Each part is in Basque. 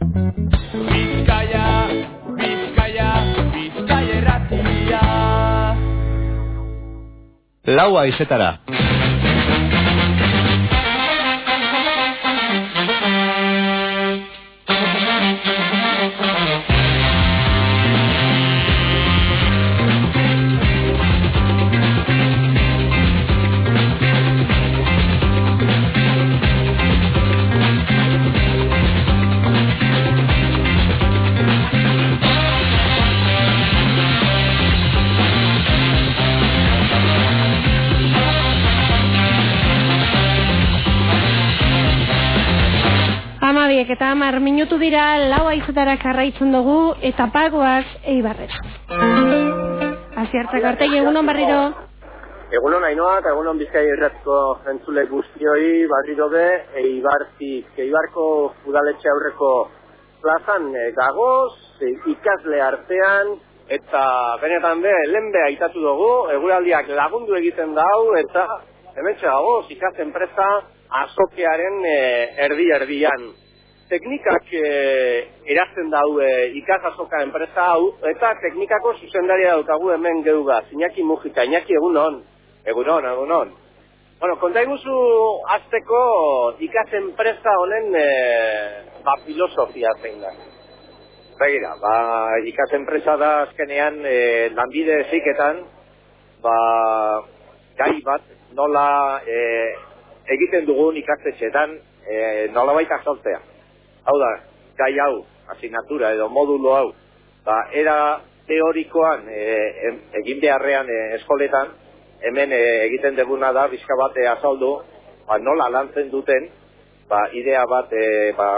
Bizkaia, Bizkaia, Bizkaia erratia. Laua izetara. Eta amar minutu dira lau aizetara karraitzen dugu eta pagoaz eibarrera. Aziartzak arte egunon barriro. Egunon Ainoa eta egunon Bizkai irratiko entzule guztioi barriro be Eibartik, Eibarko udaletxe aurreko plazan e, gagoz, e, ikasle artean eta benetan be lehenbe aitatu dugu, eguraldiak lagundu egiten dau eta hemen gagoz ikas enpresa azokearen e, erdi erdian. Teknikak e, erazten dau e, ikas azoka enpresa hau eta teknikako zuzendaria daukagu hemen geuga, Iñaki Mujika, Iñaki egunon. Egunon, egunon. Bueno, konta iguzu azteko ikas enpresa honen e, ba, filosofia zein da. Begira, ba, ikas enpresa da azkenean e, lanbide ziketan, ba, gai bat, nola e, egiten dugun ikastetxetan e, nola baita azaltzea. Hau da, gai hau, asignatura edo modulo hau, ba, era teorikoan e, egin beharrean e, eskoletan, hemen e, egiten deguna da bizka bat e, azaldu, ba, nola lantzen duten, ba, idea bat e, ba,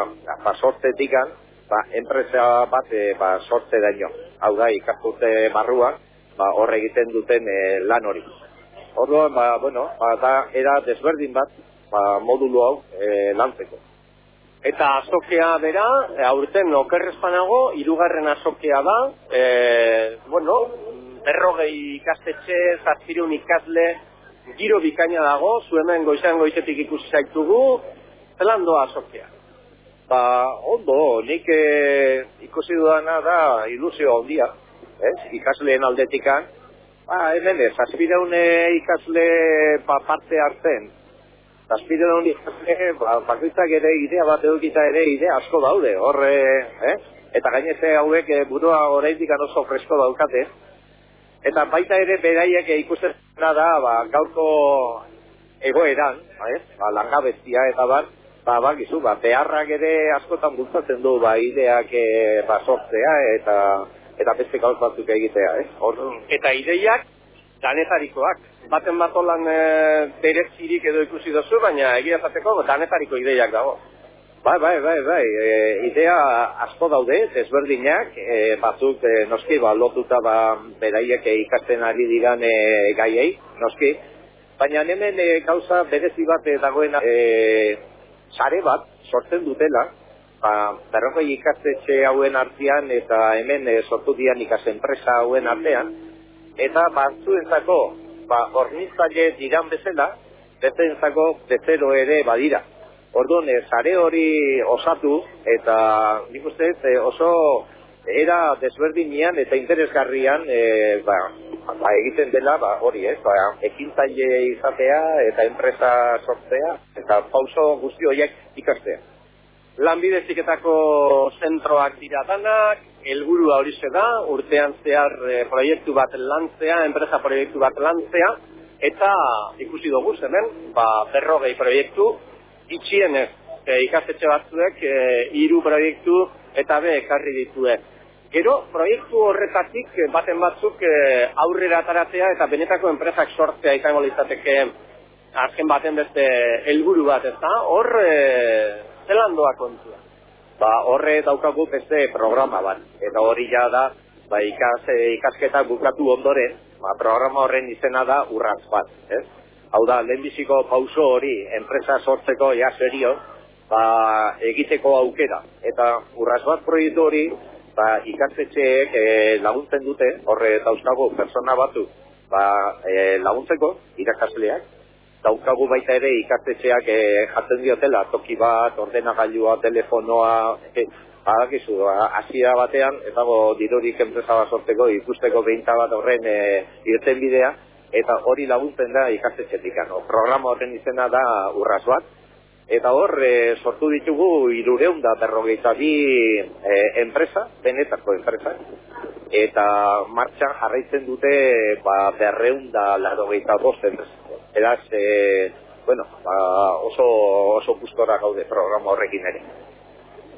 ba, sortzetikan, ba, enpresa bat e, ba, sortze daño. Hau da, ikasturte barruan, ba, hor egiten duten e, lan hori. Orduan, ba, bueno, ba, da, era desberdin bat, ba, modulu hau e, lantzeko. Eta azokea bera, e, aurten okerrezpanago, irugarren azokea da, e, bueno, berrogei ikastetxe, zazpireun ikasle, giro bikaina dago, zu hemen goizan goizetik ikusi zaitugu, zelan doa azokea. Ba, ondo, nik e, ikusi dudana da ilusio handia, ez, ikasleen aldetikan, ba, hemen ez, zazpireun ikasle pa, parte hartzen, zazpireun ikasle, ba, bakoitzak ere idea bat edukita ere idea asko daude, horre, eh? eta gainete hauek e, burua oraindik oso fresko daukate, Eta baita ere beraiek ikusten da, ba, gaurko egoeran, ba, ba, langabezia eta bat, ba, ba, gizu, ba, beharrak ere askotan bultzatzen du, ba, ideak e, ba, sortzea eta eta beste gauz batzuk egitea, eh? Or, eta ideiak danetarikoak. Baten batolan e, berezirik edo ikusi dozu, baina egia zateko danetariko ideiak dago. Bai, bai, bai, bai, e, idea asko daude, desberdinak, e, batzuk e, noski, ba, lotuta ba, beraiek ikasten ari diran e, gaiei, noski. Baina hemen e, gauza berezi bat e, dagoena, e, sare bat sortzen dutela, ba, berrokoi ikastetxe hauen artean eta hemen e, sortu dian ikasenpresa hauen artean, eta batzuentzako, ba, ornitzaile diran bezala, bezentzako bezero ere badira. Orduan, e, zare hori osatu eta nik uste e, oso era desberdinean eta interesgarrian e, ba, ba, egiten dela ba, hori ez, ba, ekintzaile izatea eta enpresa sortzea eta pauso guzti horiek ikastea. Lanbide ziketako zentroak dira danak, helburua hori da, urtean zehar e, proiektu bat lantzea, enpresa proiektu bat lantzea, eta ikusi dugu hemen, ba, berrogei proiektu, itxienez e, ikastetxe batzuek e, hiru proiektu eta be ekarri ditue. Gero, proiektu horretatik e, baten batzuk e, aurrera ataratzea eta benetako enpresak sortzea izango litzateke azken baten beste helburu bat, ez da? Hor, e, zelan doa kontua. Ba, horre daukagu beste programa bat, eta hori ja da, ba, ikas, e, ikasketa bukatu ondoren, ba, programa horren izena da urratz bat, ez? Hau da, lehenbiziko pauso hori, enpresa sortzeko, ja, serio, ba, egiteko aukera. Eta urratz bat proiektu hori, ba, ikastetxeek e, laguntzen dute, horre dauzkago persona batu, ba, e, laguntzeko, irakasleak, daukagu baita ere ikastetxeak e, jatzen diotela, toki bat, ordenagailua, telefonoa, e, badakizu, hasia batean, ez dago dirurik enpresa bat sorteko, ikusteko behinta bat horren e, irten bidea, eta hori laguntzen da ikastetxetik. No? Programa horren izena da urras bat, eta hor e, sortu ditugu irureun da berrogeita bi e, enpresa, benetako enpresa, eta martxan jarraitzen dute ba, berreun da larogeita bost enpresa. Eraz, e, bueno, ba, oso, oso gustora gaude programa horrekin ere.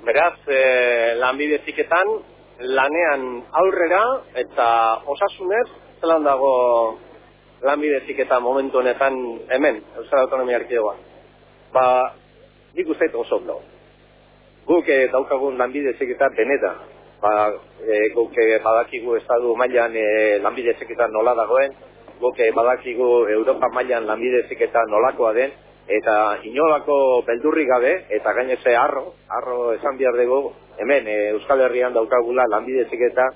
Beraz, e, lanbide ziketan, lanean aurrera eta osasunez, zelan dago lanbide ziketan momentu honetan hemen, Euskal Autonomia Arkeoa. Ba, nik uste oso ondo. Guk e, daukagun lanbide ziketan beneta, ba, e, guk e, badakigu estadu mailan e, lanbide ziketan nola dagoen, guk badakigu Europa mailan lanbidezik eta nolakoa den, eta inolako beldurri gabe, eta gaineze arro, arro esan behar dugu, hemen e, Euskal Herrian daukagula lanbidezik eta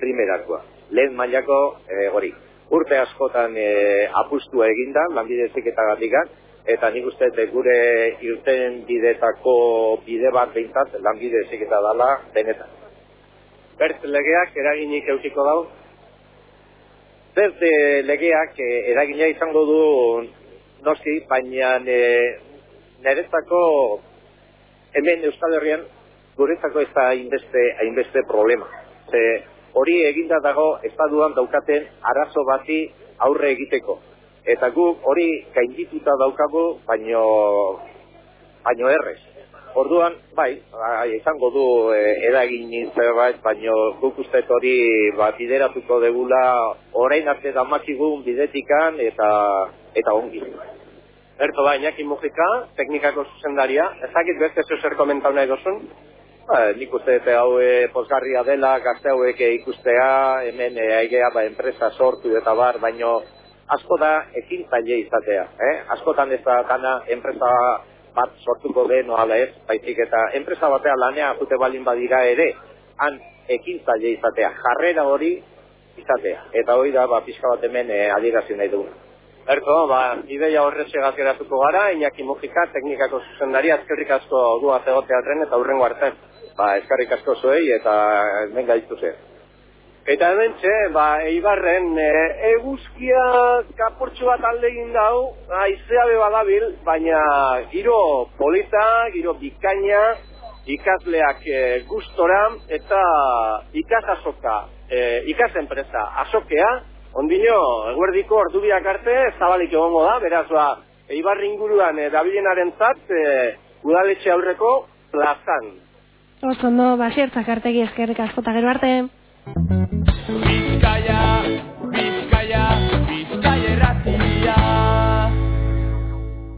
primerakoa. Lehen mailako e, gori. Urte askotan e, apustua eginda lanbidezik eta gatikan, eta nik uste gure irten bidetako bide bat behintzat lanbidezik eta dala benetan. Bert legeak eraginik eutiko dau, Beste legeak eh, eragina izango du noski, baina eh, niretzako hemen Euskal Herrian guretzako ez da hainbeste, hainbeste problema. Ze hori eginda dago estaduan daukaten arazo bati aurre egiteko. Eta guk hori gaindituta daukagu, baino, baino errez. Orduan, bai, bai izango du e, eragin zerbait, baino guk uste hori ba, bideratuko degula orain arte damakigun bidetikan eta eta ongi. Berto da, Iñaki Mujika, teknikako zuzendaria, ezakit beste zer komentau nahi dozun? Ba, nik uste eta hau e, posgarria dela, gazte hauek ikustea, hemen e, aigea ba, enpresa sortu eta bar, baino asko da ekin izatea. Eh? Askotan ez da gana enpresa bat sortuko den ala ez, baizik eta enpresa batea lanea jute balin badira ere, han ekintzaile izatea, jarrera hori izatea. Eta hori da, ba, pixka bat hemen e, nahi dugu. Erko, ba, ideia horretxe geratuko gara, Iñaki Mujika, teknikako zuzendari, azkerrik asko du azegotea tren eta hurrengo hartzen. Ba, eskarrik asko zuei eta menga dituzea. Eta hemen txe, ba, eibarren, e, eguzkia kapurtxu bat alde egin dau, aizea beba dabil, baina giro polita, giro bikaina, ikasleak e, gustora, eta ikas azoka, e, ikas enpresa azokea, ondino, eguerdiko ordubiak arte, zabalik egongo da, beraz, ba, eibarri inguruan e, dabilenaren zat, e, udaletxe aurreko plazan. Oso, no, basiertzak artegi eskerrik askota gero arte. Bizkaia